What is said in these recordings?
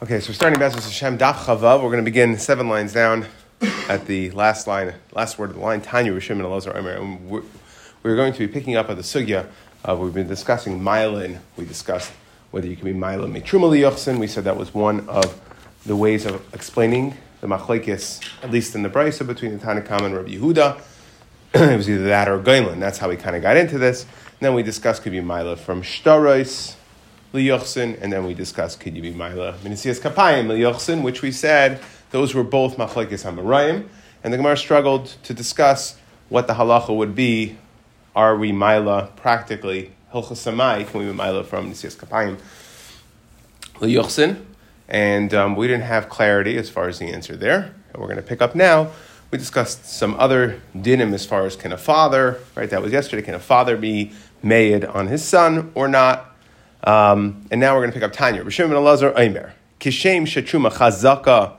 Okay, so we're starting Bezos Hashem Daf Chavav. We're going to begin seven lines down at the last line, last word of the line, Tanya Rishim and Elazar Omer. And we're, we're going to be picking up at the sugya. Uh, we've been discussing Mylin. We discussed whether you can be Mylin Metruma Liyochsin. We said that was one of the ways of explaining the Machlekes, at least in the Brisa, between the Tanakam and Rabbi Yehuda. it was either that or Gailin. That's how we kind of got into this. And then we discussed could be Mila from Shtarois liyochsin, and then we discussed could you be Mila Minisias Kapayim liyochsin, which we said those were both Machlekes Hamarayim, and the Gemara struggled to discuss what the halacha would be. Are we Mila practically Hilchas Samai? Can we be Mila from Nisias Kapayim liyochsin? And um, we didn't have clarity as far as the answer there. And we're going to pick up now. We discussed some other dinim as far as can a father, right? That was yesterday. Can a father be made on his son or not? Um, and now we're going to pick up Tanya. Rishim and Elazar Aimer. Kishem Shachuma Chazaka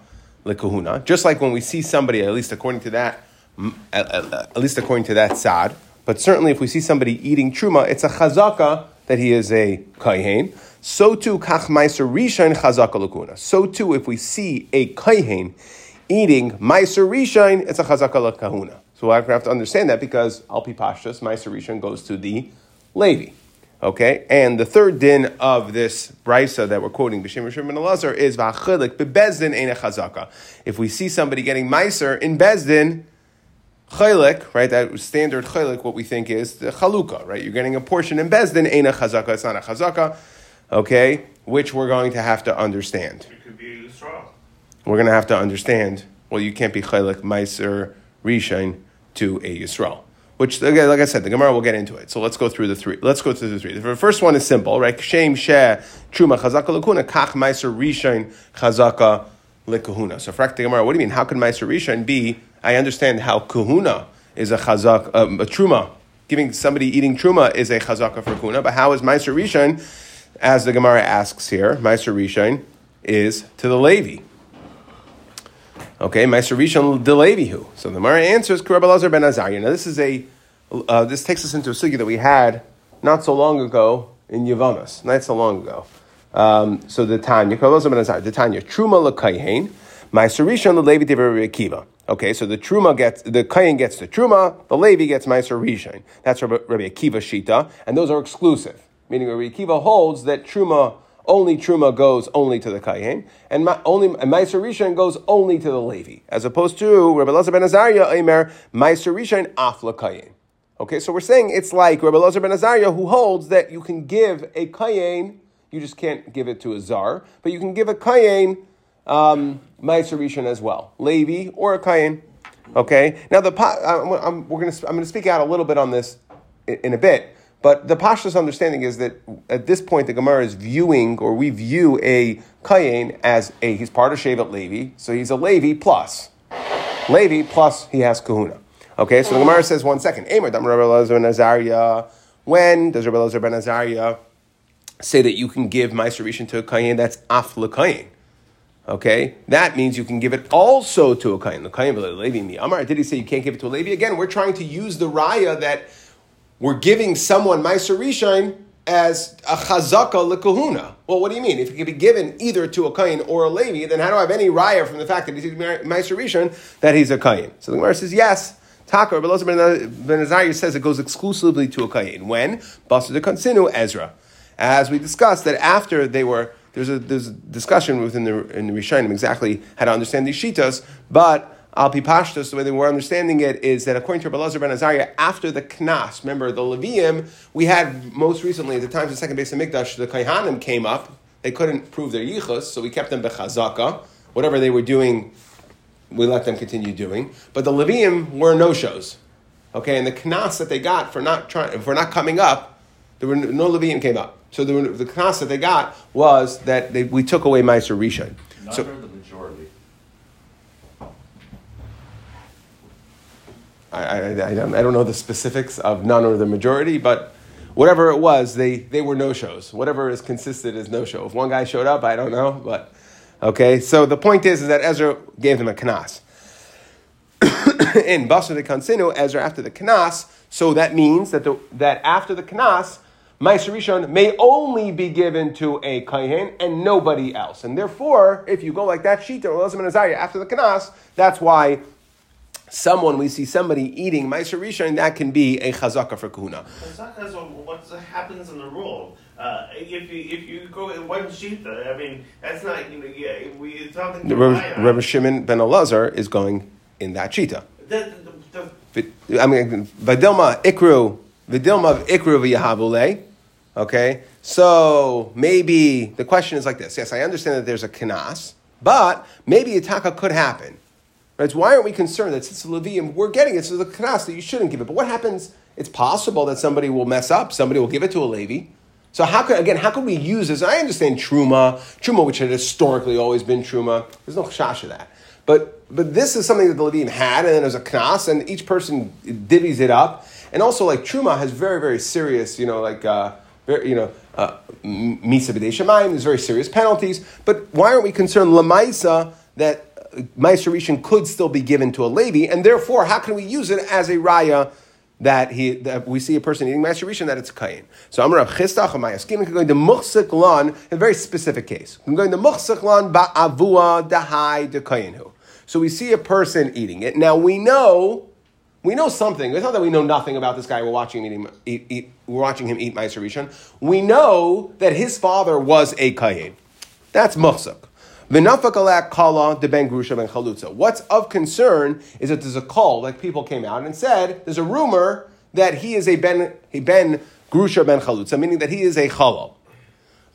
Lekahuna. Just like when we see somebody, at least according to that, at, least according to that sad, but certainly if we see somebody eating truma, it's a chazaka that he is a kaihen. So too, kach meiser rishain chazaka lekuna. So too, if we see a kaihen eating meiser rishain, it's a chazaka lekahuna. So I have to understand that because alpi pashtas meiser rishain goes to the Levi. Okay, and the third din of this brisa that we're quoting, B'Shem Rishon and Elazar, is v'achilik bebezdin ein chazaka. If we see somebody getting meiser in bezdin, chaylik, right? That standard chaylik, what we think is the chaluka, right? You're getting a portion in bezdin ein a chazaka. It's not a chazaka, okay? Which we're going to have to understand. It could be a. We're going to have to understand. Well, you can't be chaylik meiser rishon to a yisrael which again, like I said, the Gemara will get into it. So let's go through the three. Let's go through the three. The first one is simple, right? Shem she truma chazaka lekuna kach meiser rishon chazaka lekahuna. So for the Gemara, what do you mean? How can meiser rishon be? I understand how kahuna is a chazak um, a truma. Giving somebody eating truma is a chazaka for kahuna, but how is meiser rishon? As the Gemara asks here, meiser rishon is to the Levi. Okay, Meiser Rishon Delevihu. So the Mara answers Elazar ben Azariah. Now this is a uh, this takes us into a sugi that we had not so long ago in Yevamos, not so long ago. Um, so the Tanya, Elazar the Tanya, Truma lekayhen, Meiser Rishon the Levi Devar Akiva. Okay, so the Truma gets the Kayin gets the Truma, the Levi gets Meiser Rishon. That's Rabbi, Rabbi Akiva Shita, and those are exclusive. Meaning Rabbi Akiva holds that Truma only truma goes only to the kayin, and ma, only meiser goes only to the levi, as opposed to Rabbi Lazar ben Azariah Aimer meiser rishon afla kayin. Okay, so we're saying it's like Rabbi Lazar ben Azariah who holds that you can give a kayin, you just can't give it to a zar, but you can give a kayin um, meiser rishon as well, levi or a kayin. Okay, now the I'm, I'm, we're going to I'm to speak out a little bit on this in, in a bit. But the Pashta's understanding is that at this point the Gemara is viewing, or we view a Kayin as a, he's part of Shevet Levi, so he's a Levi plus. Levi plus he has Kahuna. Okay, so the Gemara says one second. When does Rabbi ben Azariah say that you can give Meiser Rishon to a Kayin that's Af Kayin? Okay, that means you can give it also to a Kayin. The Kayin Levi mi Amar. Did he say you can't give it to a Levi? Again, we're trying to use the Raya that we're giving someone Meiser Rishon as a chazaka lekahuna. Well, what do you mean? If it can be given either to a kain or a levi, then how do I have any raya from the fact that he's Meiser Rishon that he's a kain? So the Gemara says yes. Taka, but Ben Azariah says it goes exclusively to a kain. When? Basa de Konsinu Ezra. As we discussed, that after they were, there's a, there's a discussion within the, in the Rishonim exactly how to understand these shitas, but Al Pashtus, the way that we're understanding it is that according to Rabbi ben Azariah, after the Knas, remember the Levium, we had most recently, at the times of the second base of Mikdash, the Kaihanim came up. They couldn't prove their yichus, so we kept them bechazaka. Whatever they were doing, we let them continue doing. But the Levium were no shows. Okay, and the Knas that they got for not trying, for not coming up, there were no Levium came up. So the, the Knas that they got was that they, we took away Meiser Rishon. So, I, I, I, don't, I don't know the specifics of none or the majority, but whatever it was, they, they were no shows. Whatever is consisted as no show. If one guy showed up, I don't know, but okay. So the point is, is that Ezra gave them a knas. In Basra de Kansinu, Ezra after the knas, so that means that, the, that after the knas, Meiser Rishon may only be given to a Kayin and nobody else. And therefore, if you go like that, Shita or Elazar Azariah after the Kanas, that's why someone, we see somebody eating Meiser Rishon, that can be a Chazaka for Kahuna. Is what happens in the rule. Uh, if you if you go in one shita, I mean that's not you know yeah we talking. Rebbe Shimon ben Elazar is going in that shita. The, the, the, I mean, Vidilma Ikru, Vidilma of Ikru v'Yahavule. Okay, so maybe the question is like this. Yes, I understand that there's a kanas, but maybe a taka could happen. Right? So why aren't we concerned that since the Levium, we're getting it, so the kanas that you shouldn't give it. But what happens? It's possible that somebody will mess up. Somebody will give it to a Levi. So how could again? How could we use this? I understand truma, truma, which had historically always been truma. There's no chash of that. But but this is something that the Levim had, and then there's a knas, and each person divvies it up. And also, like truma has very very serious, you know, like uh, very, you know, uh, misa b'dei shemayim. There's very serious penalties. But why aren't we concerned lamaisa that Meiser Rishon could still be given to a Levi, and therefore, how can we use it as a raya that he that we see a person eating Rishon that it's kain? So I'm Rav Chistach Amayaskim going to muchsik lan, a very specific case. I'm going to muchsik lan ba'avua dahai de kainhu. So we see a person eating it. Now we know. We know something. It's not that we know nothing about this guy. We're watching him eat, eat, eat we're watching him eat Rishon. We know that his father was a kayin. That's muhsuk. kala de ben grusha ben chalutza. What's of concern is that there's a call, like people came out and said, there's a rumor that he is a ben, a ben grusha ben chalutza, meaning that he is a chalal.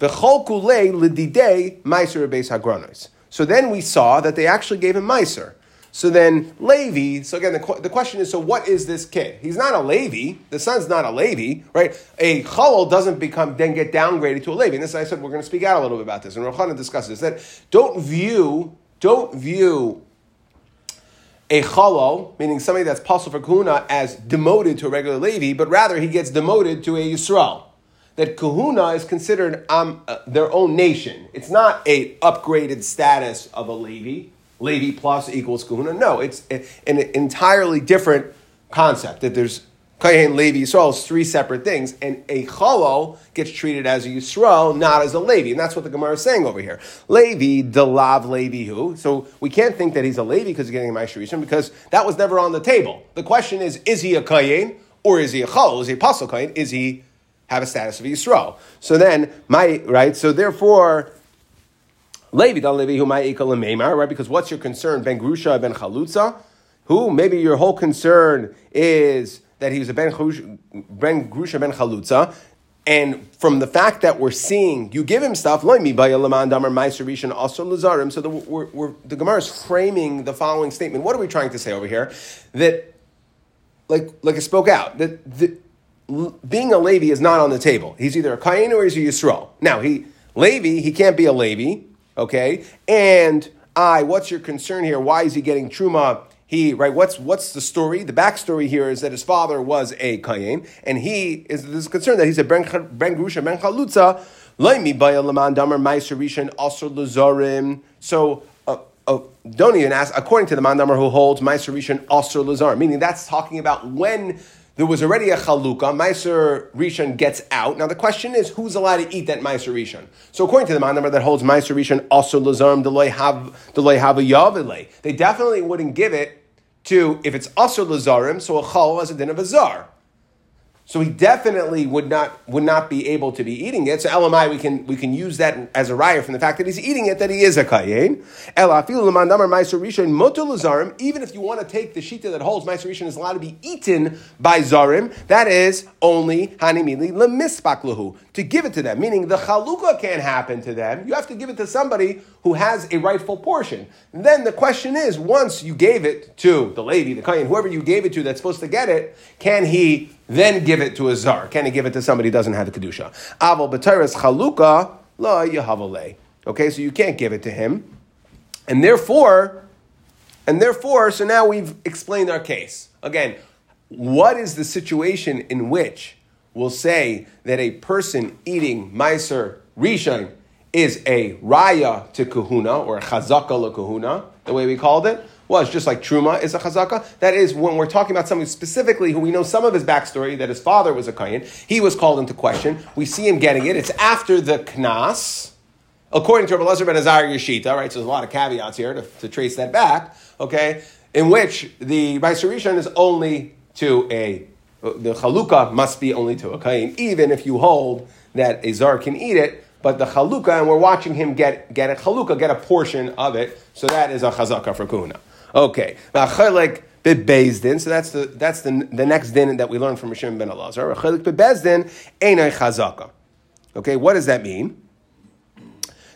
V'chol kulei lididei meiser beis hagronos. So then we saw that they actually gave him meiser. So then Levi, so again, the, the question is, so what is this kid? He's not a Levi. The son's not a Levi, right? A Chalal doesn't become, then get downgraded to a Levi. And this, I said, we're going to speak out a little bit about this. And Rochana discusses that don't view, don't view a Chalal, meaning somebody that's possible for Kahuna, as demoted to a regular Levi, but rather he gets demoted to a Yisrael. That Kahuna is considered um, uh, their own nation. It's not a upgraded status of a Levi Levi plus equals kahuna. No, it's an entirely different concept. That there's Kayin, Levi, Yisrael is three separate things, and a Chalal gets treated as a Yisrael, not as a Levi, and that's what the Gemara is saying over here. Levi, Delav Levi, who? So we can't think that he's a Levi because he's getting a Maisharishim, because that was never on the table. The question is, is he a Kayin, or is he a Chalal? Is he a Apostle Kayin? Is he have a status of Yisrael? So then, my, right, so therefore, Levi, Levi, who right? Because what's your concern? Ben Grusha, Ben Chalutza? Who? Maybe your whole concern is that he was a Ben, Grusha, ben Chalutza. And from the fact that we're seeing you give him stuff, so the, we're, we're, the Gemara is framing the following statement. What are we trying to say over here? That, like, like I spoke out, that the, being a Levi is not on the table. He's either a Kain or he's a Yisrael. Now, he Levi, he can't be a Levi Okay, and I, what's your concern here? Why is he getting truma? He right. What's what's the story? The backstory here is that his father was a kayin, and he is this concerned that he's a ben ben grusha ben chalutza. Laimi baya leman damar meiser rishon also lazarim. So. Uh, uh, don't even ask. According to the mandamar who holds meiser rishon also lazar, meaning that's talking about when there was already a chalukah. Meiser Rishon gets out. Now the question is, who's allowed to eat that Meiser Rishon? So according to the number that holds Meiser Rishon, also lazarm deloy have a. They definitely wouldn't give it to if it's also lazarim. So a chal has a din of a zar. So he definitely would not would not be able to be eating it. So LMI we can we can use that as a raya from the fact that he's eating it that he is a kayin. El Even if you want to take the shita that holds meiser rishon is allowed to be eaten by zarim, that is only hanimili lemispak to give it to them. Meaning the chalukah can't happen to them. You have to give it to somebody who has a rightful portion. Then the question is, once you gave it to the lady, the kayin, whoever you gave it to that's supposed to get it, can he then give it to a zar? Can he give it to somebody who doesn't have the kedusha? Aval b'teres chaluka la yahavale. Okay, so you can't give it to him, and therefore, and therefore, so now we've explained our case again. What is the situation in which we'll say that a person eating meiser rishon is a raya to kahuna or chazaka la kahuna, the way we called it, was just like truma is a chazaka. That is when we're talking about somebody specifically who we know some of his backstory that his father was a kayin. He was called into question. We see him getting it. It's after the knas, according to Rabbi Lezer ben Azar Yeshita. Right, so there's a lot of caveats here to, to trace that back. Okay, in which the Rishon is only to a the chaluka must be only to a kain, even if you hold that a zar can eat it. But the chaluka, and we're watching him get, get a chaluka, get a portion of it. So that is a chazaka for kuna. Okay. Chalik bebezdin. So that's the that's the, the next din that we learned from Rishon ben Elazar. Chalik bebezdin ain't chazaka. Okay. What does that mean?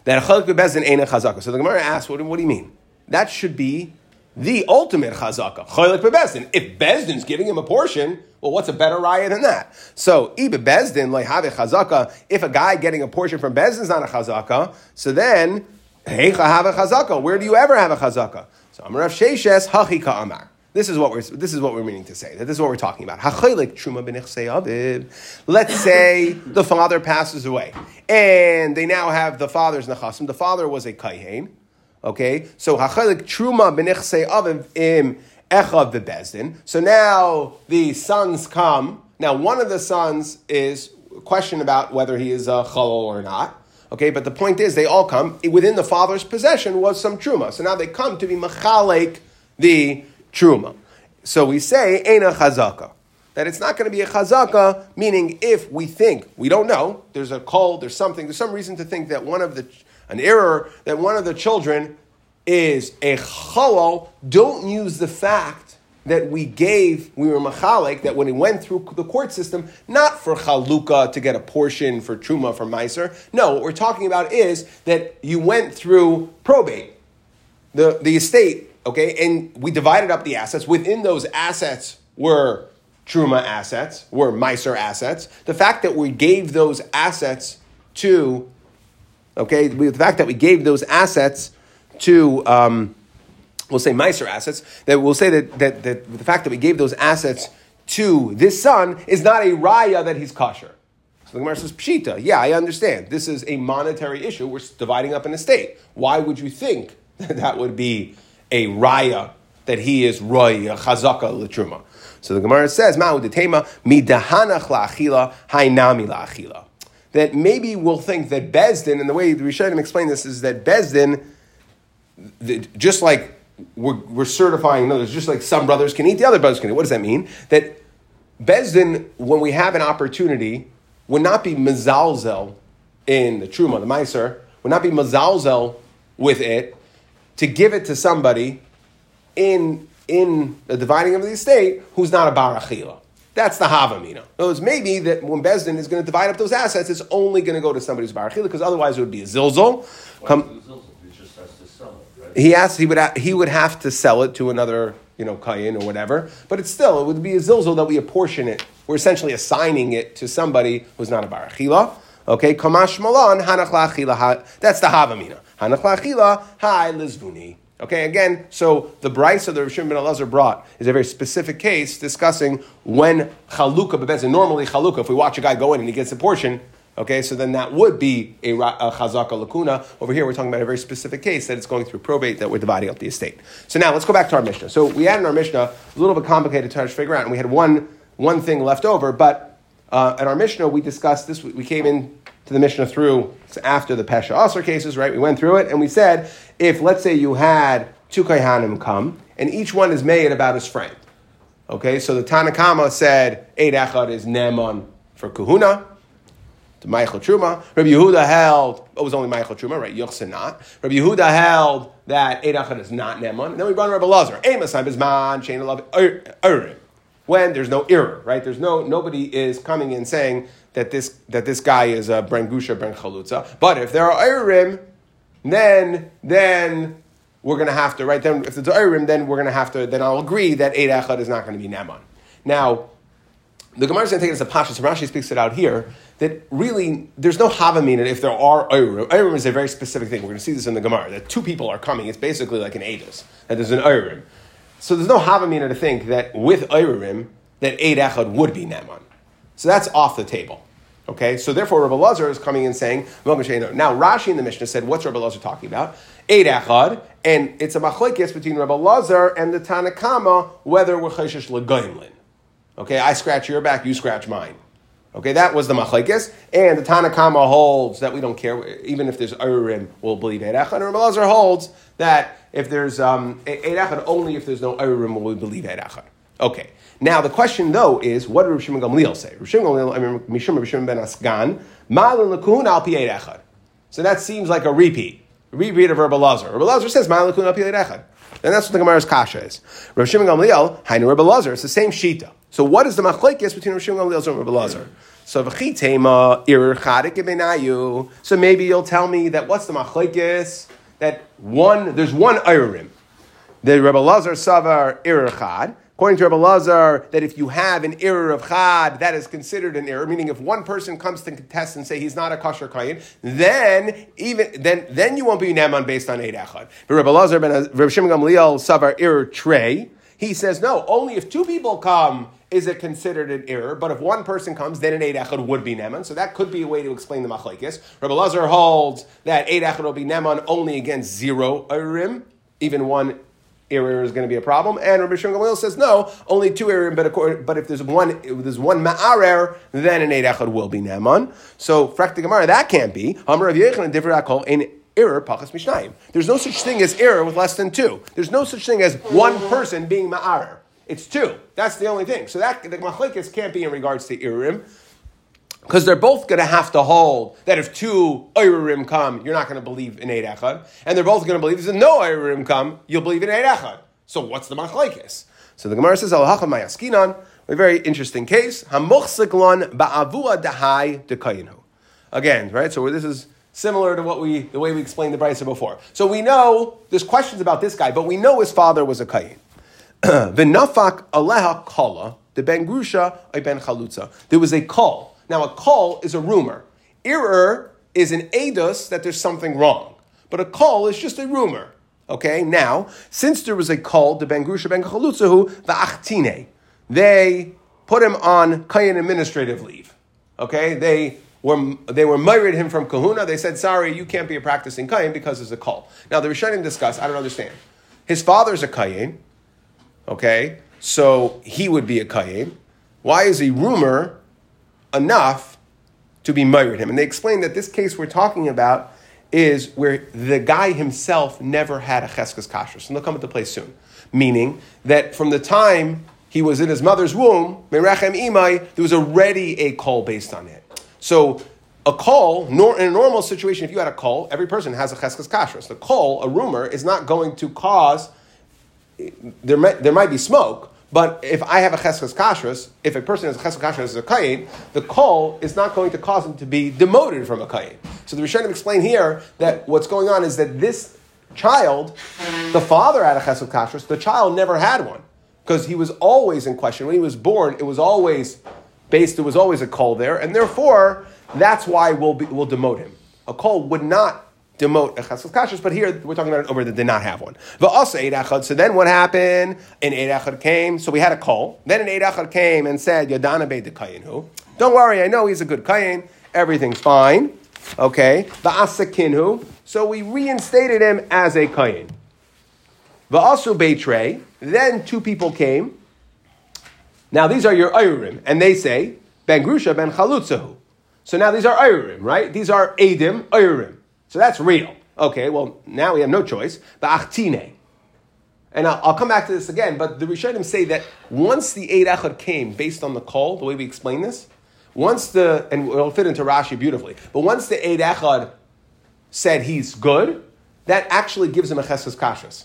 That chalik bebezdin ain't chazaka. So the Gemara asks, what, what do you mean? That should be the ultimate chazaka. Chalik bebezdin. If Bezdin's giving him a portion, well, what's a better raya than that? So, ibe bezdin have chazaka. If a guy getting a portion from bezdin is not a chazaka, so then heicha have a chazaka. Where do you ever have a chazaka? So, Amarav Sheishes hachika amar. This is what we're this is what we're meaning to say. That this is what we're talking about. truma Let's say the father passes away, and they now have the father's nechasim. The father was a kaihain. Okay, so hachalik truma b'nechsei aviv im Echav bebezdin. So now the sons come. Now one of the sons is question about whether he is a chalal or not. Okay, but the point is they all come within the father's possession was some truma. So now they come to be machalek the truma. So we say ena chazaka that it's not going to be a chazaka, meaning if we think, we don't know, there's a call, there's something, there's some reason to think that one of the, an error, that one of the children is a chalal, don't use the fact that we gave, we were machalik, that when he went through the court system, not for chaluka to get a portion for truma for Meiser. No, what we're talking about is that you went through probate, the, the estate, okay, and we divided up the assets. Within those assets were truma assets, were Meiser assets. The fact that we gave those assets to, okay, the fact that we gave those assets to, um, we'll say Meiser assets, that we'll say that, that, that the fact that we gave those assets to this son is not a raya that he's kosher. So the Gemara says, Pshita, yeah, I understand. This is a monetary issue. We're dividing up an estate. Why would you think that that would be a raya that he is roy, chazaka letruma? So the Gemara says, Ma'u detema midahanach la'achila, hainami la'achila. That maybe we'll think that Bezdin, and the way the Rishonim explain this is that Bezdin just like we're, we're certifying others, just like some brothers can eat, the other brothers can eat. What does that mean? That Bezdin, when we have an opportunity, would not be mezalzel in the truma, the meiser, would not be mezalzel with it to give it to somebody in in the dividing of the estate who's not a barachila. That's the havamina. It maybe that when Bezdin is going to divide up those assets, it's only going to go to somebody's barachila because otherwise it would be a zilzol. Come, he asked he would ha- he would have to sell it to another you know kayin or whatever, but it's still it would be a zilzal that we apportion it. We're essentially assigning it to somebody who's not a barachila. Okay, kamash malan hanach lachila. That's the havamina. Hanach lachila hi lizvuni. Okay, again, so the Bryce of the Rishon ben Elazar brought is a very specific case discussing when chaluka bebezin. Normally chaluka, if we watch a guy go in and he gets a portion, Okay, so then that would be a, a chazaka lakuna. Over here, we're talking about a very specific case that it's going through probate that we're dividing up the estate. So now let's go back to our Mishnah. So we had in our Mishnah a little bit complicated to figure out, and we had one, one thing left over, but uh, in our Mishnah, we discussed this, we came in to the Mishnah through after the Pesha Aser cases, right? We went through it, and we said, if let's say you had two Kaihanim come, and each one is made about his friend. Okay, so the Tanakama said, Eid Echad is Neman for Kahuna, to Michael Truma. Rabbi Yehuda held, oh, it was only Michael Truma, right? Yochsin not. Rabbi Yehuda held that Eid is not Neman. And then we brought Rabbi Lazar. Amos Bisman, Chain of Urim. Er, er, er. When there's no error, right? There's no, nobody is coming in saying that this, that this guy is a Bren Gusha, Bren Chalutza. But if there are Urim, then, then we're going to have to, right? Then if there's Urim, then we're going to have to, then I'll agree that Eid Echad is not going to be Neman. Now, the Gemara is going to take it as a pasha. So Rashi speaks it out here that really there's no havamina if there are ayrim. Ayrim is a very specific thing. We're going to see this in the Gemara that two people are coming. It's basically like an edus that there's an ayrim. So there's no havamina to think that with ayrim that eid echad would be neman. So that's off the table. Okay, so therefore Rabbi Lazar is coming and saying, now Rashi in the Mishnah said, what's Rabbi Lazar talking about? Eid Echad, and it's a machlekes between Rabbi Lazar and the Tanakama whether we're chayshish legoimlin. Okay, I scratch your back, you scratch mine. Okay, that was the machlekes, and the Tanakama holds that we don't care, even if there's Urim, we'll believe Eid Echad, and Rabbi Lazar holds that if there's um, Eid Echad, only if there's no Urim will we believe Eid Echad. Okay. Now the question though is, what did Rav Shimon Gamliel say? Rav Shimon Gamliel, I mean, Mishum Rav Shimon ben Asgan, Malin lekun al echad. So that seems like a repeat, a repeat of Rabbi Lazar. Rabbi Lazar says Malin lekun al echad. And that's what the Gemara's kasha is. Rav Shimon Gamliel, Hainu Rabbi Lazar. It's the same shita. So what is the machlekes between Rav Shimon Gamliel and Rabbi Lazar? So. So maybe you'll tell me that what's the machlekes? That one, there's one irim. The Rabbi Lazar savar irir chad. According to Rabbi Lazar, that if you have an error of chad, that is considered an error. Meaning, if one person comes to contest and say he's not a kosher kayin, then even then then you won't be neman based on eight echad. But Rabbi Lazar ben Rabbi Shimon Gamliel savar error trey. He says no. Only if two people come is it considered an error. But if one person comes, then an eight echad would be neman. So that could be a way to explain the machlekes. Rabbi Lazar holds that eight echad will be neman only against zero erim, even one error is going to be a problem. And Rabbi Shimon Gamliel says no, only two error, but, but if there's one if there's one ma'arer, then an eight echad will be neman. So frakti gemara that can't be. Amar Rav Yechon and Divrei in error pachas mishnayim. There's no such thing as error with less than two. There's no such thing as one person being ma'arer. It's two. That's the only thing. So that the machlekes can't be in regards to irim because they're both going to have to hold that if two Eirim come, you're not going to believe in Eid Echad, and they're both going to believe if no Eirim come, you'll believe in Eid Echad. So what's the machlekes? So the Gemara says, "Alacha mayaskinan." A very interesting case. Hamuchsiklon ba'avua dahai dekayinu. Again, right? So this is similar to what we the way we explained the brisa before. So we know there's questions about this guy, but we know his father was a kayin. V'nafak aleha kala the ben grusha ben chalutza. There was a call now, a call is a rumor. Error is an edus that there's something wrong. But a call is just a rumor. Okay, now, since there was a call to Ben Grusha Ben Chalutzahu, the Achtine, they put him on Kayan administrative leave. Okay, they were, they were married him from kahuna. They said, sorry, you can't be a practicing Kayan because there's a call. Now, the Rishonim discuss, I don't understand. His father's a Kayan, okay, so he would be a Kayan. Why is a rumor enough to be married him. And they explain that this case we're talking about is where the guy himself never had a cheskes kashrus, and they'll come into play soon. Meaning that from the time he was in his mother's womb, Merachem Imai, there was already a call based on it. So a call, nor, in a normal situation, if you had a call, every person has a cheskes kashrus. The call, a rumor, is not going to cause, there there might be smoke, but if I have a cheskes kashrus, if a person has a cheskes kashrus as a kayin, the call is not going to cause him to be demoted from a kayin. So the Rishonim explain here that what's going on is that this child, the father had a cheskes kashrus, the child never had one because he was always in question. When he was born, it was always based, there was always a call there, and therefore that's why we'll, be, we'll demote him. A call would not demote a kashrus, but here we're talking about an over that did not have one. also Eid Echad. So then what happened? An Eid came, so we had a call. Then an Eid came and said, Yadana Beit the? Don't worry, I know he's a good kayin. Everything's fine. Okay. Va'asakinhu. So we reinstated him as a kain. kayin. Va'asu Beitrei. Then two people came. Now these are your ayurim, and they say Ben Grusha Ben Chalutzahu. So now these are ayurim, right? These are Adim ayurim. So that's real. Okay, well, now we have no choice. The achtine. And I'll, I'll, come back to this again, but the Rishonim say that once the Eid Echad came, based on the call, the way we explain this, once the, and it'll fit into Rashi beautifully, but once the Eid Echad said he's good, that actually gives him a Chesed Kashas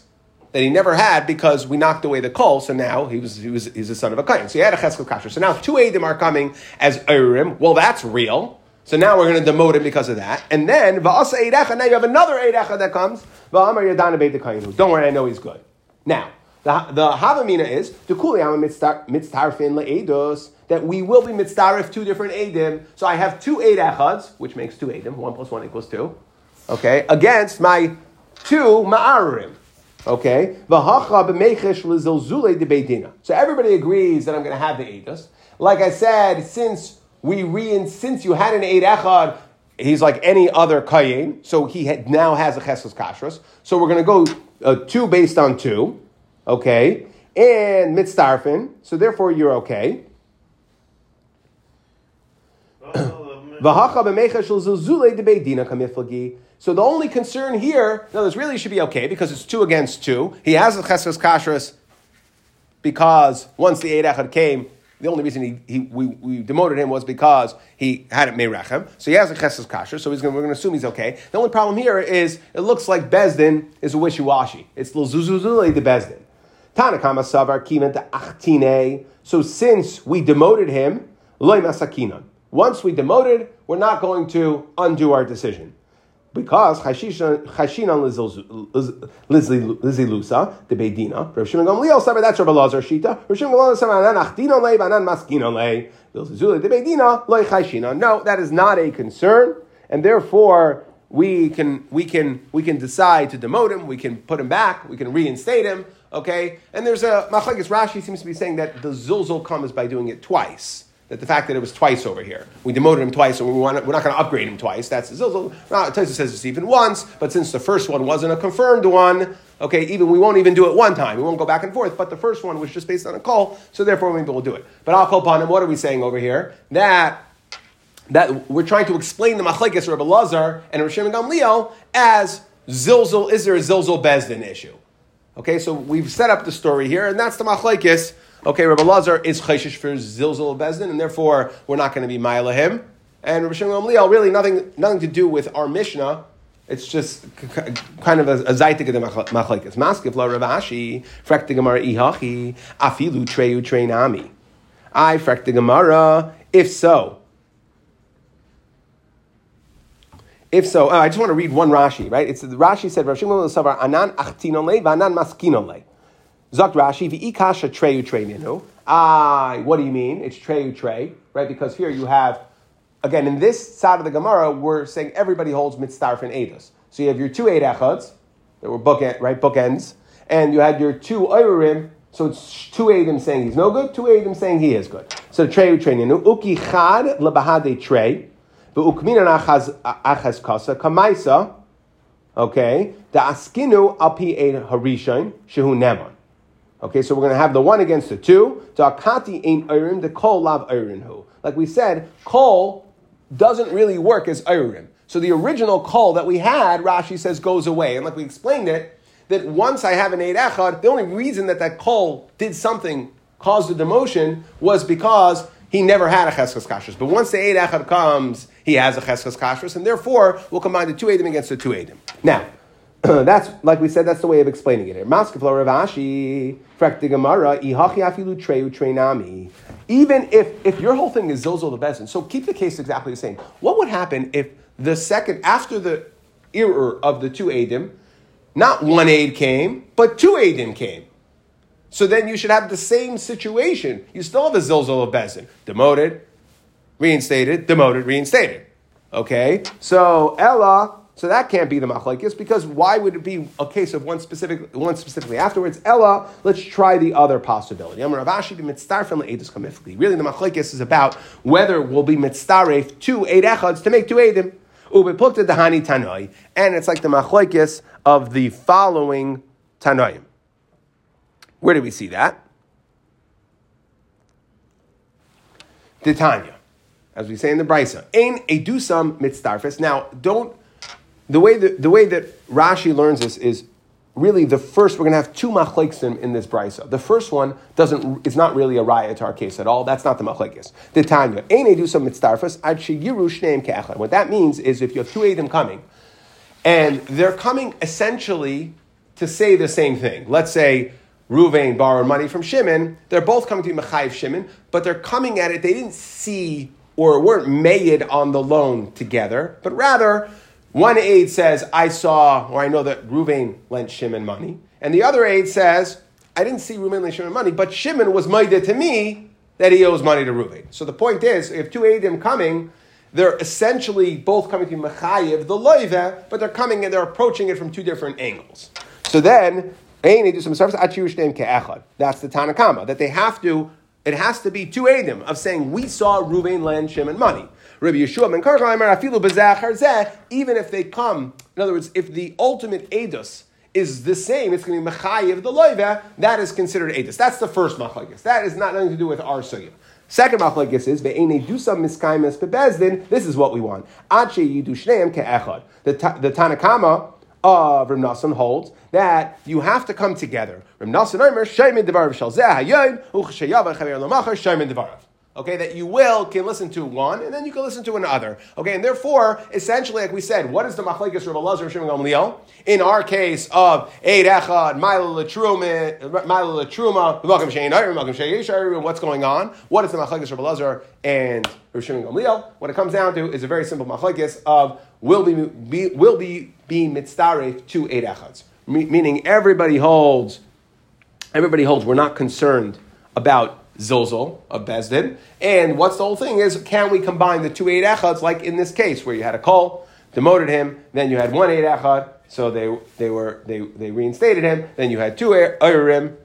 that he never had because we knocked away the call, so now he was, he was he's a son of a Kain. So he had a Chesed Kashas. So now two Eidim are coming as Urim. Well, that's real. So now we're going to demote him because of that. And then, va'asa eidecha, now you have another eidecha that comes, beit Don't worry, I know he's good. Now, the, the Havamina is, Tukuli am mitztarfin le'edos, that we will be mitztarif two different edim. So I have two eid which makes two edim, one plus one equals two, okay, against my two ma'arim. Okay? So everybody agrees that I'm going to have the edus. Like I said, since we rein since you had an Eid Echad, he's like any other Kayin, so he had, now has a Cheskas Kashrus. So we're going to go uh, two based on two, okay? And Mitzdarfin, so therefore you're okay. So the only concern here, no, this really should be okay because it's two against two. He has the cheskas kashrus because once the Eid Echad came, the only reason he, he we, we, demoted him was because he had it merechem. So he has a cheskas kasher. So he's gonna, we're going to assume he's okay. The only problem here is it looks like Bezdin is a wishy washy. It's l'zuzuzule the Bezdin. Tanakama savar kimen achtine. So since we demoted him, loy masakinan. Once we demoted, we're not going to undo our decision. Because Chashinan Lizli Lusa, the Beidina, Rav Shimon Gamliel said that's Rav Elazar Shita. Rav Shimon Gamliel said Anan Achdinon Le, Anan Maskinon Le, Lizuli the Beidina, Loi Chashinan. No, that is not a concern, and therefore we can we can we can decide to demote him. We can put him back. We can reinstate him. Okay, and there's a Machlekes Rashi seems to be saying that the zulzul comes by doing it twice that the fact that it was twice over here, we demoted him twice, so we want, we're not going to upgrade him twice. That's Zilzal. Taisa says it's even once, but since the first one wasn't a confirmed one, okay, even we won't even do it one time. We won't go back and forth. But the first one was just based on a call, so therefore maybe we'll do it. But I'll call upon him. What are we saying over here? That that we're trying to explain the machlekes Rabbi Lazar and Rosh Gamliel as zilzal. Is there a zilzal bezdin issue? Okay, so we've set up the story here, and that's the machlekes okay, Rabbi Lazar is chayshish for zilzul bezdin, and therefore we're not going to be ma'ila him. And Rabbi Shimon Gamliel, really nothing, nothing to do with our Mishnah. It's just kind of a, zaytik of the machlekes. Maskif la Rav Ashi, frek the Gemara ihachi, afilu treyu treinami. I frek the Gemara, if so. If so, oh, I just want to read one Rashi, right? It's the Rashi said, Rav Shimon Savar anan achtinon le, v'anan maskinon Zakt Rashi, v'ikasha treyu trey minu. Ah, what do you mean? It's treyu trey, right? Because here you have, again, in this side of the Gemara, we're saying everybody holds mitzdarf and edus. So you have your two eight echads, that were bookend, right, bookends, and you had your two oirim, so it's two Adim saying he's no good, two Adim saying he is good. So trey minu. Uki chad lebahade trey, v'ukminan achaz, kasa, kamaisa, okay, the askinu api ein harishain, shehu neman. Okay, so we're going to have the one against the two. Dakati ain't irim, the kol lav hu. Like we said, kol doesn't really work as irim. So the original kol that we had, Rashi says, goes away. And like we explained it, that once I have an eight echad, the only reason that that kol did something, caused a demotion, was because he never had a cheskos kashrus. But once the eight echad comes, he has a cheskos kashrus, and therefore we'll combine the two edim against the two edim. Now, that's like we said. That's the way of explaining it here. Maskeflo Rav Ashi, Frekti Gemara, Treu Treinami. Even if if your whole thing is Zilzol the Bezin, so keep the case exactly the same. What would happen if the second after the error of the two Adim, not one aid came, but two Adim came? So then you should have the same situation. You still have a Zilzol of Bezin, demoted, reinstated, demoted, reinstated. Okay, so Ella so that can't be the machlekes because why would it be a case of one specific one specifically afterwards? Ella, let's try the other possibility. Really, the machlekes is about whether we'll be mitzdaref two eight echads to make two eidim. And it's like the machlekes of the following tanoim. Where do we see that? Titania, as we say in the Brisa, ein edusam mitzdarfes. Now, don't the way that, the way that Rashi learns this is really the first, we're going to have two machleksim in this brisa. The first one doesn't, it's not really a raya to our case at all. That's not the machlekes. The Tanya, mitzdarfas ad shneim. What that means is if you have two edim coming, and they're coming essentially to say the same thing. Let's say Ruvain borrowed money from Shimon. They're both coming to be Mechayiv Shimon, but they're coming at it. They didn't see or weren't made on the loan together, but rather one aide says, I saw, or I know that Ruvain lent Shimon money. And the other aide says, I didn't see Ruvain lent Shimon money, but Shimon was maida to me that he owes money to Ruvain. So the point is, if two aidim coming, they're essentially both coming to Mechayiv, the loive, but they're coming and they're approaching it from two different angles. So then, they do some service, that's the Tanakama, that they have to It has to be two Adim of saying, we saw Ruvain lend Shimon money. Rabbi Yeshua ben afilu even if they come, in other words, if the ultimate Edus is the same, it's going to be Mechayiv the Loiva, that is considered Edus. That's the first Machlagis. That is not nothing to do with our Sugya. Second machlekes is ve'ene some miskaimes bebezdin. This is what we want. Ache yidu shneim ke'echad. The the Tanakama of Reb Nassan holds that you have to come together. Reb Nassan Omer sheimin devarav shal zeh hayoyin uchsheyava chaver lamachar sheimin devarav. Okay, that you will can listen to one and then you can listen to another. Okay, and therefore, essentially, like we said, what is the machlekes Rav Elazar Shimon Gamliel? In our case of Eid Echad, Mila Latruma, Malcolm Shein Malcolm Shein what's going on? What is the machlekes Rav Elazar and Rav Shimon Gamliel? What it comes down to is a very simple machlekes of will be, be will be be mitzdaref to Eid Echads, meaning everybody holds. Everybody holds. We're not concerned about zilzal of Bezdin. And what's the whole thing is, can we combine the two eight echads, like in this case, where you had a call, demoted him, then you had one eight echad, so they, they, were, they, they reinstated him, then you had two eirim,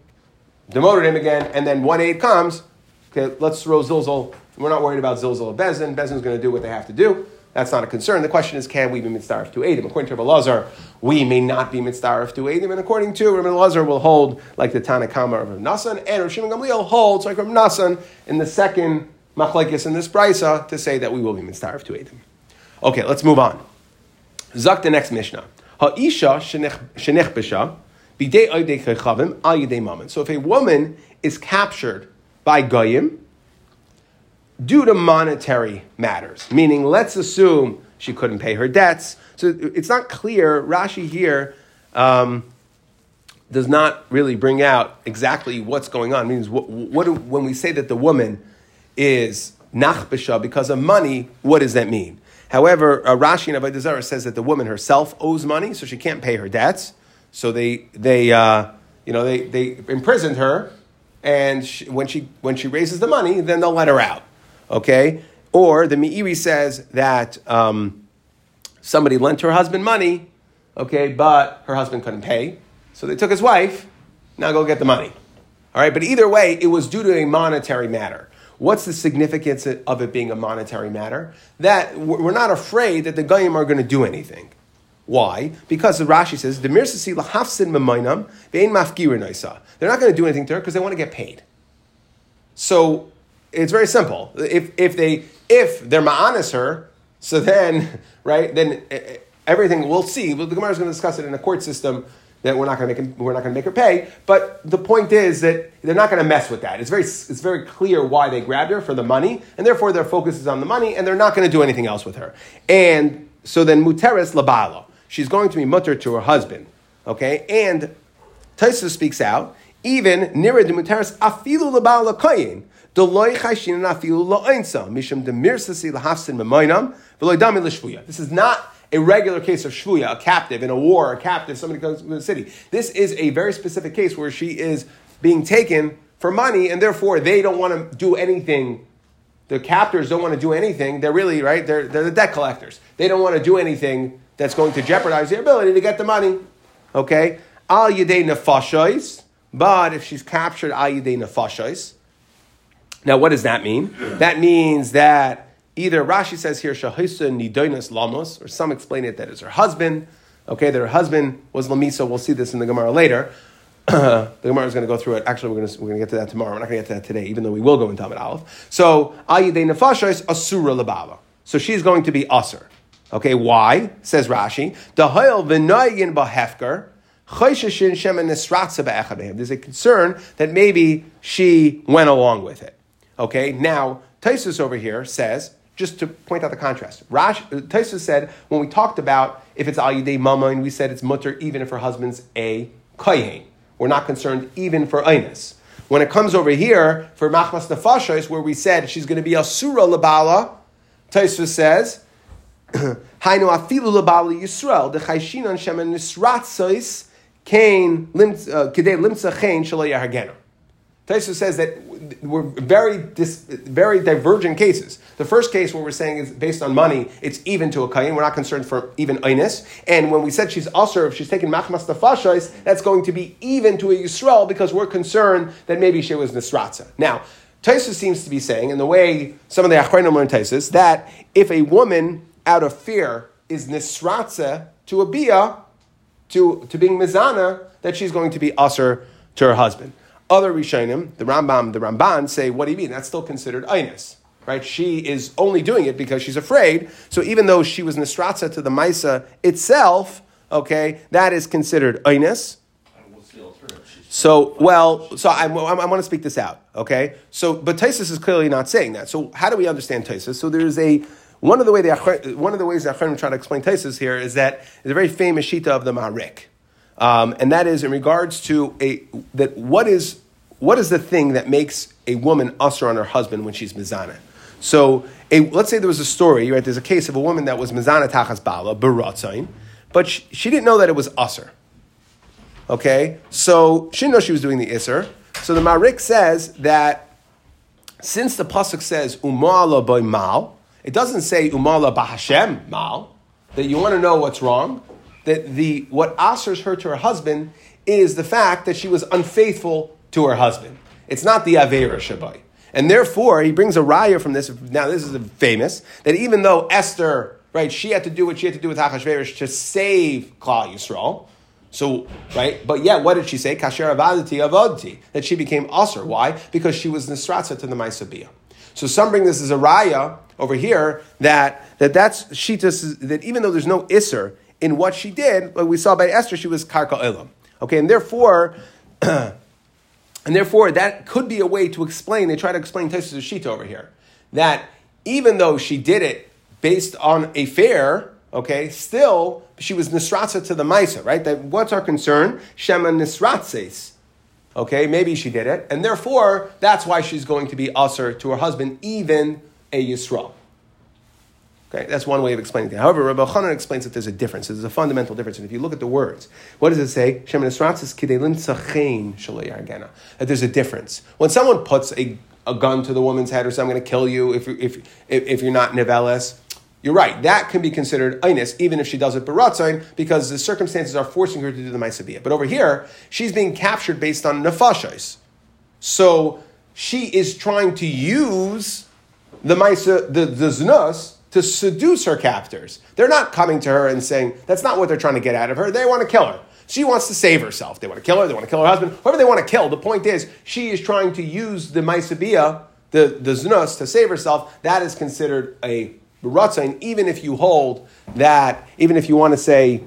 demoted him again, and then one eight comes, okay, let's throw zilzal. We're not worried about zilzal of Bezdin. Bezdin's going to do what they have to do. That's not a concern. The question is, can we be mitzdarif to Adim? According to Rabbi Lazar, we may not be mitzdarif to Adim, and according to Rabbi Lazar, will hold like the Tanakama of Rabbi Nassan, and Rabbi Shimon Gamliel holds like Rabbi Nassan in the second machlekes in this brisa to say that we will be mitzdarif to Adim. Okay, let's move on. Zak the next Mishnah. Ha'isha shenech b'sha b'dei oidei chechavim al yidei. So if a woman is captured by goyim, due to monetary matters. Meaning, let's assume she couldn't pay her debts. So it's not clear. Rashi here um, does not really bring out exactly what's going on. It means what, what do, when we say that the woman is nachbisha because of money, what does that mean? However, uh, Rashi in Avodah Zarah says that the woman herself owes money, so she can't pay her debts. So they, they, uh, you know, they, they imprisoned her, and she, when, she, when she raises the money, then they'll let her out. Okay? Or the Meiri says that um, somebody lent her husband money, okay, but her husband couldn't pay. So they took his wife, now go get the money. All right, but either way, it was due to a monetary matter. What's the significance of it being a monetary matter? That we're not afraid that the Goyim are going to do anything. Why? Because the Rashi says, the mirsasi lahafsin memainam ve'in mafkir They're not going to do anything to her because they want to get paid. So it's very simple. If, if they if they're ma'anis her, so then right then everything we'll see. The Gemara is going to discuss it in a court system that we're not going to make we're not going to make her pay. But the point is that they're not going to mess with that. It's very it's very clear why they grabbed her for the money, and therefore their focus is on the money, and they're not going to do anything else with her. And so then muteris labala, she's going to be mutter to her husband. Okay, and Taisa speaks out even nira de muteris afilu labala koyin. This is not a regular case of shvuya, a captive in a war, a captive, somebody comes to the city. This is a very specific case where she is being taken for money, and therefore they don't want to do anything. The captors don't want to do anything. They're really, right? They're, they're the debt collectors. They don't want to do anything that's going to jeopardize their ability to get the money. Okay? Al yedei nefashos. But if she's captured al yedei nefashos, now, what does that mean? That means that either Rashi says here shahisa nidoinas lamos, or some explain it that it's her husband. Okay, that her husband was lamisa. We'll see this in the Gemara later. the Gemara is going to go through it. Actually, we're going to, we're going to get to that tomorrow. We're not going to get to that today, even though we will go into Talmud Aleph. So, ayidei nefasha is asura labala. So she's going to be asur. Okay, why? Says Rashi. Dahil v'noyigin b'hefker. There's a concern that maybe she went along with it. Okay, now Taisus over here says, just to point out the contrast, Rash, Taisus said when we talked about if it's al yidei mama, and we said it's mutter even if her husband's a kohen. We're not concerned even for einis. When it comes over here for machmas nefashos, where we said she's going to be a surah labala, Taisus says, Hainu afilu labala Yisrael the chayshinan shemen nisratzois kain uh, kidei limtza chain shalay yahagenu. Taisus says that we're very dis, very divergent cases. The first case where we're saying is based on money, it's even to a kain. We're not concerned for even einis. And when we said she's usher, if she's taking machmas nefashos, that's going to be even to a yisrael because we're concerned that maybe she was nisratza. Now, Taisus seems to be saying, in the way some of the Achronim learn Taisus, that if a woman out of fear is nisratze to a bia, to, to being mizana, that she's going to be usher to her husband. Other Rishonim, the Rambam, the Ramban, say, what do you mean? That's still considered einus. Right? She is only doing it because she's afraid. So even though she was nisratza to the Maisa itself, okay, that is considered einus. So, well, so I, I, want to speak this out, okay? So, but Taisus is clearly not saying that. So, how do we understand Taisus? So, there's a one of the way the one of the ways the Achronim try to explain Taisus here is that is a very famous shita of the Maharik, um, and that is in regards to a that what is what is the thing that makes a woman usher on her husband when she's mizana? So, a, let's say there was a story, right? There's a case of a woman that was mizana tachas bala baratzain, but she, she didn't know that it was usher. Okay, so she didn't know she was doing the iser. So the Marik says that since the pasuk says umala by mal, it doesn't say umala bahashem mal. That you want to know what's wrong. That the what asers her to her husband is the fact that she was unfaithful to her husband. It's not the avera shabai. And therefore, he brings a raya from this. Now, this is famous that even though Esther, right, she had to do what she had to do with Hachashverosh to save Klal Yisrael. So, right, but yeah, what did she say? Kasher avadati avadti. That she became usher. Why? Because she was nisratza to the Maisabiyah. So some bring this as a raya over here that, that that's shitas, that even though there's no isser in what she did, like we saw by Esther, she was karka ilam. Okay, and therefore, and therefore that could be a way to explain, they try to explain Taisus' shita over here, that even though she did it based on a fair, okay, still she was nisratza to the Maisa, right? That what's our concern? Shema nisratzes. Okay, maybe she did it, and therefore that's why she's going to be usher to her husband, even a Yisrael. Okay, that's one way of explaining it. However, Rabbi Chanan explains that there's a difference. There's a fundamental difference. And if you look at the words, what does it say? That there's a difference. When someone puts a, a gun to the woman's head or says, I'm going to kill you if, if, if, if you're not Neveles, you're right. That can be considered einus, even if she does it baratzain, because the circumstances are forcing her to do the maisabiyah. But over here, she's being captured based on nefashos. So she is trying to use the maisa, the, the znus, to seduce her captors. They're not coming to her and saying, that's not what they're trying to get out of her. They want to kill her. She wants to save herself. They want to kill her, they want to kill her husband, whoever they want to kill. The point is, she is trying to use the maisabiyah, the, the znus, to save herself. That is considered a Ratzain, even if you hold that, even if you want to say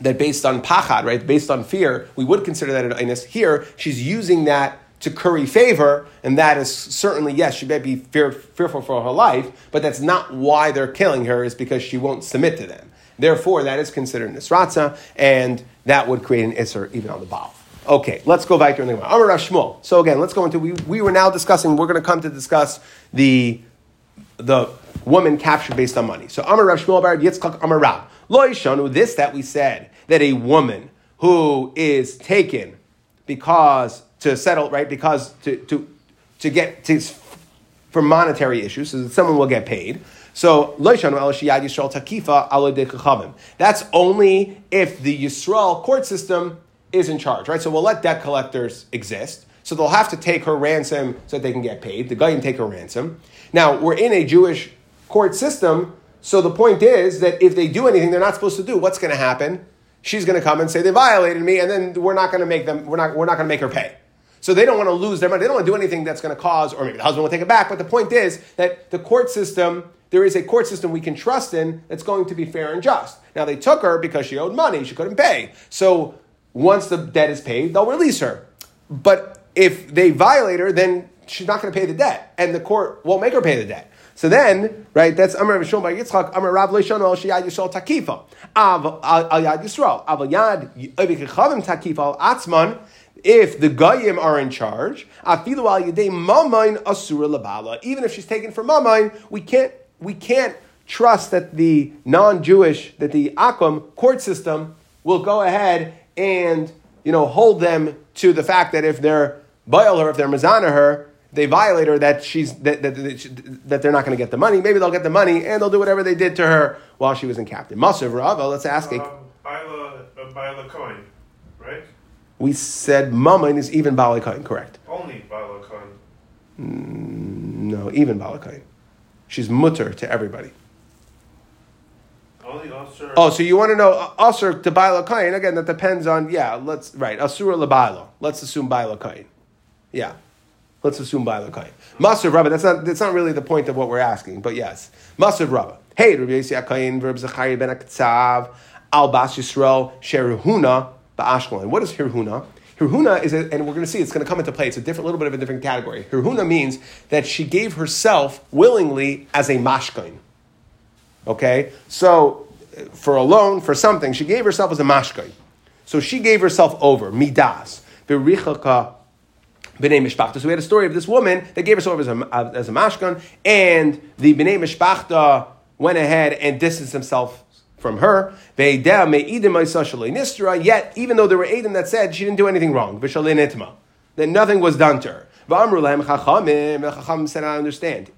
that based on pachad, right, based on fear, we would consider that an einus. Here, she's using that to curry favor, and that is certainly, yes, she may be fear, fearful for her life, but that's not why they're killing her, is because she won't submit to them. Therefore, that is considered nisratza, and that would create an isser even on the Baal. Okay, let's go back to the Amar Shmuel. So again, let's go into, we, we were now discussing, we're going to come to discuss the, the woman captured based on money. So Amar Rav Shmuel Bar Yitzchak Amar Rav. Lo Yishanu, this that we said, that a woman who is taken because to settle, right, because to, to, to get, to, for monetary issues, so that someone will get paid. So That's only if the Yisrael court system is in charge, right? So we'll let debt collectors exist. So they'll have to take her ransom so that they can get paid. The guy can take her ransom. Now we're in a Jewish court system. So the point is that if they do anything they're not supposed to do, what's going to happen? She's going to come and say they violated me, and then we're not going to make them. We're not. We're not going to make her pay. So they don't want to lose their money. They don't want to do anything that's going to cause, or maybe the husband will take it back. But the point is that the court system, there is a court system we can trust in that's going to be fair and just. Now they took her because she owed money; she couldn't pay. So once the debt is paid, they'll release her. But if they violate her, then she's not going to pay the debt, and the court won't make her pay the debt. So then, right, that's Amar Rishon by Yitzchak, Amar Rav Leishon al Shiyad Yisrael Takifa. Av al Yad Yisrael. Av al Yad Ovikichavim Takifa al Atzman. If the Goyim are in charge. Even if she's taken from Mamain, we can't, we can't trust that the non-Jewish, that the Akum court system will go ahead and, you know, hold them to the fact that if they're Baal her, if they're Mazana her, they violate her that she's that, that, that they're not going to get the money. Maybe they'll get the money and they'll do whatever they did to her while she was in captain. Masav Rava, let's ask. Um, Baila uh, coin, right? We said Mammon is even Baila coin, correct? Only Baila coin. No, even balakain. She's mutter to everybody. Only. Oh, so you want to know uh, usher to balakain? Again, that depends on yeah. Let's right asura lebalo. Let's assume balakain. Yeah. Let's assume balakain. Masav Rabba. That's not that's not really the point of what we're asking, but yes. Masav Rabba. Hey, Rabbi Yossi Akayin, Verb Zachariah ben Akatzav, Al Bas Yisrael, Ba'ashkelon. What is Hirhuna? Hirhuna is, a, and we're going to see it's going to come into play. It's a different, little bit of a different category. Hirhuna means that she gave herself willingly as a mashkain. Okay, so for a loan for something, she gave herself as a mashkain. So she gave herself over midas berichaka b'nei mishpachta. So we had a story of this woman that gave herself as a, as a mashkan, and the b'nei mishpachta went ahead and distanced himself from her. Yet, even though there were Adam that said she didn't do anything wrong, then nothing was done to her. Chacham said, I understand.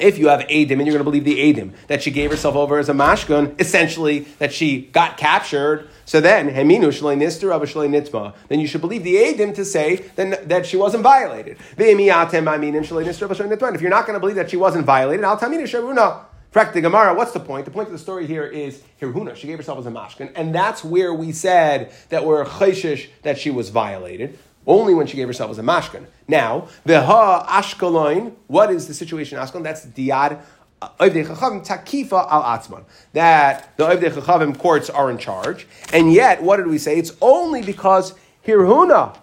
If you have Adim and you're going to believe the Adim that she gave herself over as a mashgun, essentially that she got captured, so then Heminu Shalei Nister Abba Nitma, then you should believe the Adim to say then, that she wasn't violated. If you're not going to believe that she wasn't violated, I'll tell you Sharuna. Correct the Gemara. What's the point? The point of the story here is Hirhuna. She gave herself as a mashkin, and that's where we said that we're chayshish that she was violated only when she gave herself as a mashkin. Now, the ha ashkelon. What is the situation in Ashkelon? That's diad. Takifa al Atzman. That the Oivdei Chachavim courts are in charge. And yet, what did we say? It's only because Hirhuna,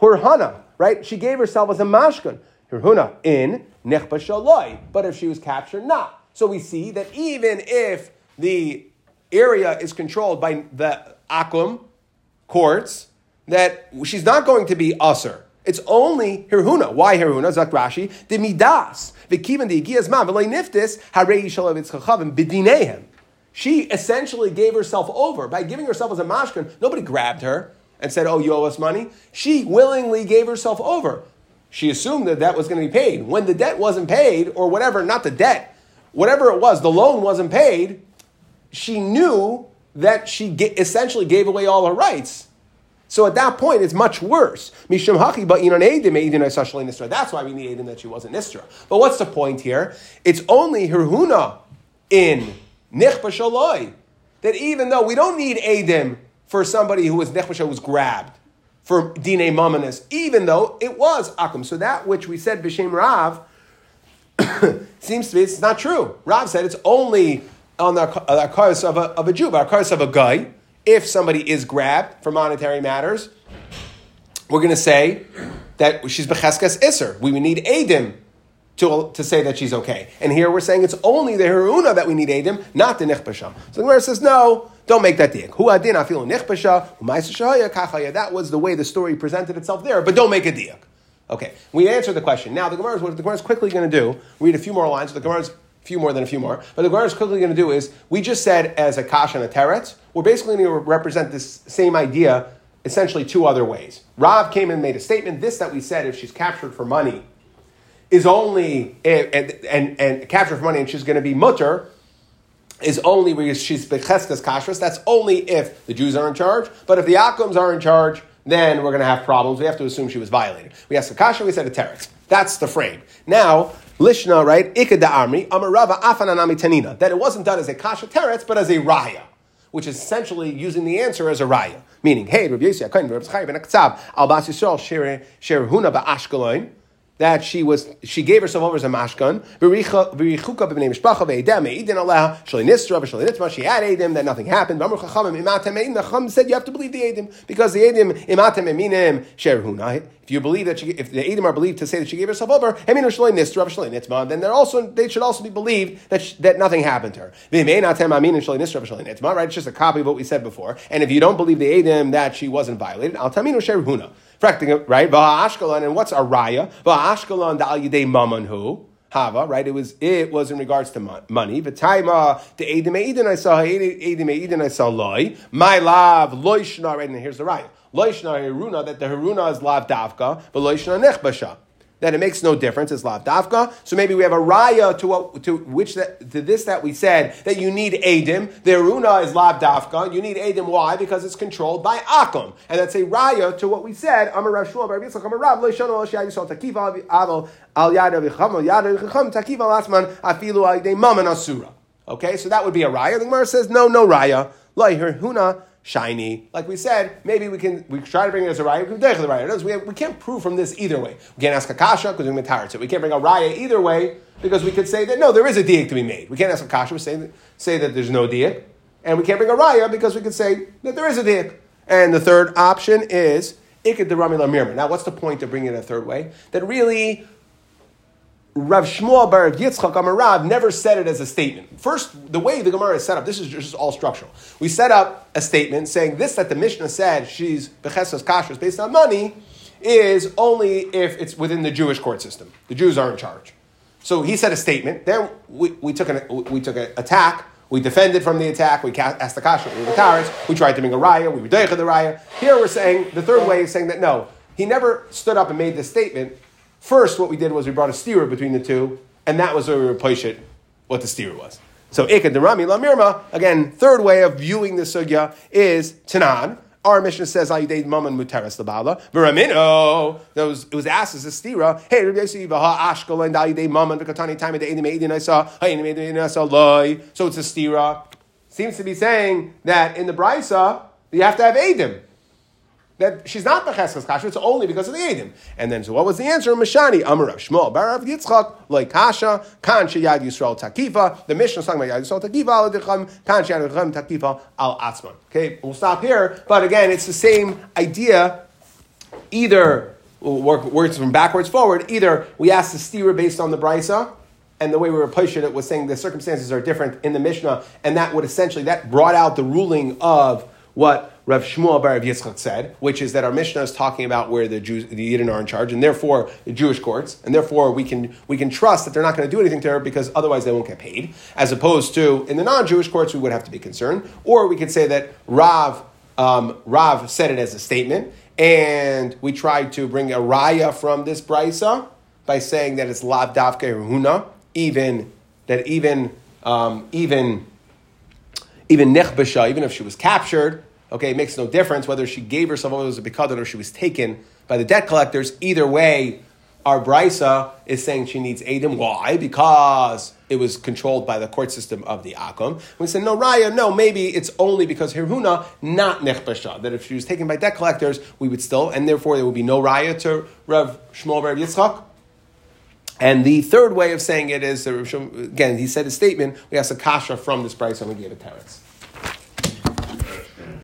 Hurhana, right? She gave herself as a mashkan. Hirhuna in Nechba Shaloi. But if she was captured, not. So we see that even if the area is controlled by the Akum courts, that she's not going to be usher. It's only Hirhuna. Why Hirhuna? Zak Rashi. The Midas. V'kivan the Igiyas Ma. V'lei Niftis. Harei Yishalav Itzchachavim. She essentially gave herself over. By giving herself as a mashkin, nobody grabbed her and said, oh, you owe us money. She willingly gave herself over. She assumed that that was going to be paid. When the debt wasn't paid, or whatever, not the debt, whatever it was, the loan wasn't paid, she knew that she essentially gave away all her rights so at that point, it's much worse. That's why we need Adim that she wasn't Nistra. But what's the point here? It's only Hirhuna in Nichba that even though we don't need Adim for somebody who was Nechba was grabbed for Dine Mamanis, even though it was Akum. So that which we said B'Shem Rav seems to be it's not true. Rav said it's only on the uh, cars of a, of a Jew, but cars of a guy if somebody is grabbed for monetary matters, we're going to say that she's becheskas iser. We would need Adim to, to say that she's okay. And here we're saying it's only the Haruna that we need Adim, not the Nichbasha. So the Gemara says, no, don't make that diak. Hu adin afilu nichbasha, That was the way the story presented itself there, but don't make a diak. Okay, we answered the question. Now the Gemara is what the Gemara is quickly going to do. Read a few more lines. The Gemara is few more than a few more. But the Gemara is quickly going to do is we just said as a kash and a teret, we're basically going to represent this same idea essentially two other ways. Rav came and made a statement. This that we said, if she's captured for money, is only eh, and and, and captured for money, and she's going to be mutter. Is only because she's becheskas kashrus. That's only if the Jews are in charge. But if the Akums are in charge, then we're going to have problems. We have to assume she was violated. We asked the kasha, we said a teretz. That's the frame. Now Lishna, right? Ikeda Amri, Amarava Afananami Tanina. That it wasn't done as a kasha teretz, but as a raya, which is essentially using the answer as a raya. Meaning, hey, Rabbi Yossi, Akain, Rabbi Chayyim, Ben Aktzab, Al Bas Yisrael, Sher Huna Ba'ashkelon, that she was she gave herself over as a mashkan. She had edim that nothing happened. The Chacham said you have to believe the edim because the edim imatem eminim sherhuna. If you believe that she, if the edim are believed to say that she gave herself over, then they're also they should also be believed that she, that nothing happened to her. Right? It's just a copy of what we said before. And if you don't believe the edim that she wasn't violated, al taminu sherhuna right? Ashkelon, and what's a raya? Ashkelon dal yidei mamanhu. Hava, right? It was it was in regards to money. V'taima the edim eidin I saw edim eidin I saw loy. My love loishna. Right, and here's the raya. Loishna heruna that the heruna is lav davka, but loishna nechbasha. That it makes no difference. It's lav dafka. So maybe we have a raya to what to which that to this that we said that you need adim. The aruna is lav dafka. You need adim. Why? Because it's controlled by akum, and that's a raya to what we said. Amar Rav Shmuel Bar Yitzchak Amar Rav Leishano Al Shai Yisrael Takiva Aval Al Yad Avicham Al Yad Avicham Takiva Al Asman Afilu Al Yidei Maman Asura. Okay, so that would be a raya. The Gemara says no, no raya. Lai Huna shiny. Like we said, maybe we can we try to bring it as a raya. We can the raya. We, we can't prove from this either way. We can't ask a kasha because we're going So We can't bring a raya either way because we could say that no, there is a diak to be made. We can't ask a kasha. We say that, say that there's no diak, and we can't bring a raya because we could say that there is a diak. And the third option is ikad the rami Now, what's the point of bringing it a third way? That really Rav Shmuel Bar Yitzchak Amarav never said it as a statement. First, the way the Gemara is set up, this is just all structural. We set up a statement saying this that the Mishnah said she's Bechesas Kashrus based on money is only if it's within the Jewish court system. The Jews are in charge. So he said a statement. Then we, we took an we took an attack. We defended from the attack. We asked the kasha. We were the We tried to bring a raya. We were the raya. Here we're saying the third way is saying that no, he never stood up and made this statement First, what we did was we brought a steerer between the two, and that was where we replaced it, what the steerer was. So Ikad Rami Lamirma, again, third way of viewing the sugya is Tanan. Our Mishnah says Ayidei Maman Muteres Labala. Veramino. It was asked as a stira. Hey, Rabbi Yossi Vaha Ashkelon Ayidei Maman Vikatani time of the I saw. Hey, Edim Edim I saw loy. So it's a stira. Seems to be saying that in the Brisa you have to have Edim that she's not becheskes kasha, it's only because of the edim. And then, so what was the answer? Mashani, Amar Rav Shmuel, Bar Yitzchak, like kasha, kan sheyad Yisrael takifa. The Mishnah is talking about yad Yisrael takifa al adicham, kan sheyad Yisrael takifa al atzman. Okay, we'll stop here. But again, it's the same idea. Either work words from backwards forward. Either we ask the stira based on the brisa, and the way we were pushing it was saying the circumstances are different in the Mishnah, and that would essentially that brought out the ruling of what Rav Shmuel Bar Yitzchak said, which is that our Mishnah is talking about where the Jews, the Yidden are in charge, and therefore the Jewish courts, and therefore we can we can trust that they're not going to do anything to her because otherwise they won't get paid. As opposed to in the non-Jewish courts, we would have to be concerned, or we could say that Rav um, Rav said it as a statement, and we tried to bring a raya from this brisa by saying that it's lav davke huna, even that even um, even even nechbesha, even if she was captured, okay, it makes no difference whether she gave herself over as a bikadon or she was taken by the debt collectors. Either way, our brisa is saying she needs Adam. Why? Because it was controlled by the court system of the Akum. We said, no, Raya, no, maybe it's only because Hirhuna, not Nechbasha, that if she was taken by debt collectors, we would still, and therefore there would be no Raya to Rev Shmuel Rev Yitzchak. And the third way of saying it is, again, he said a statement, we asked a kasha from this brisa and we gave a teretz.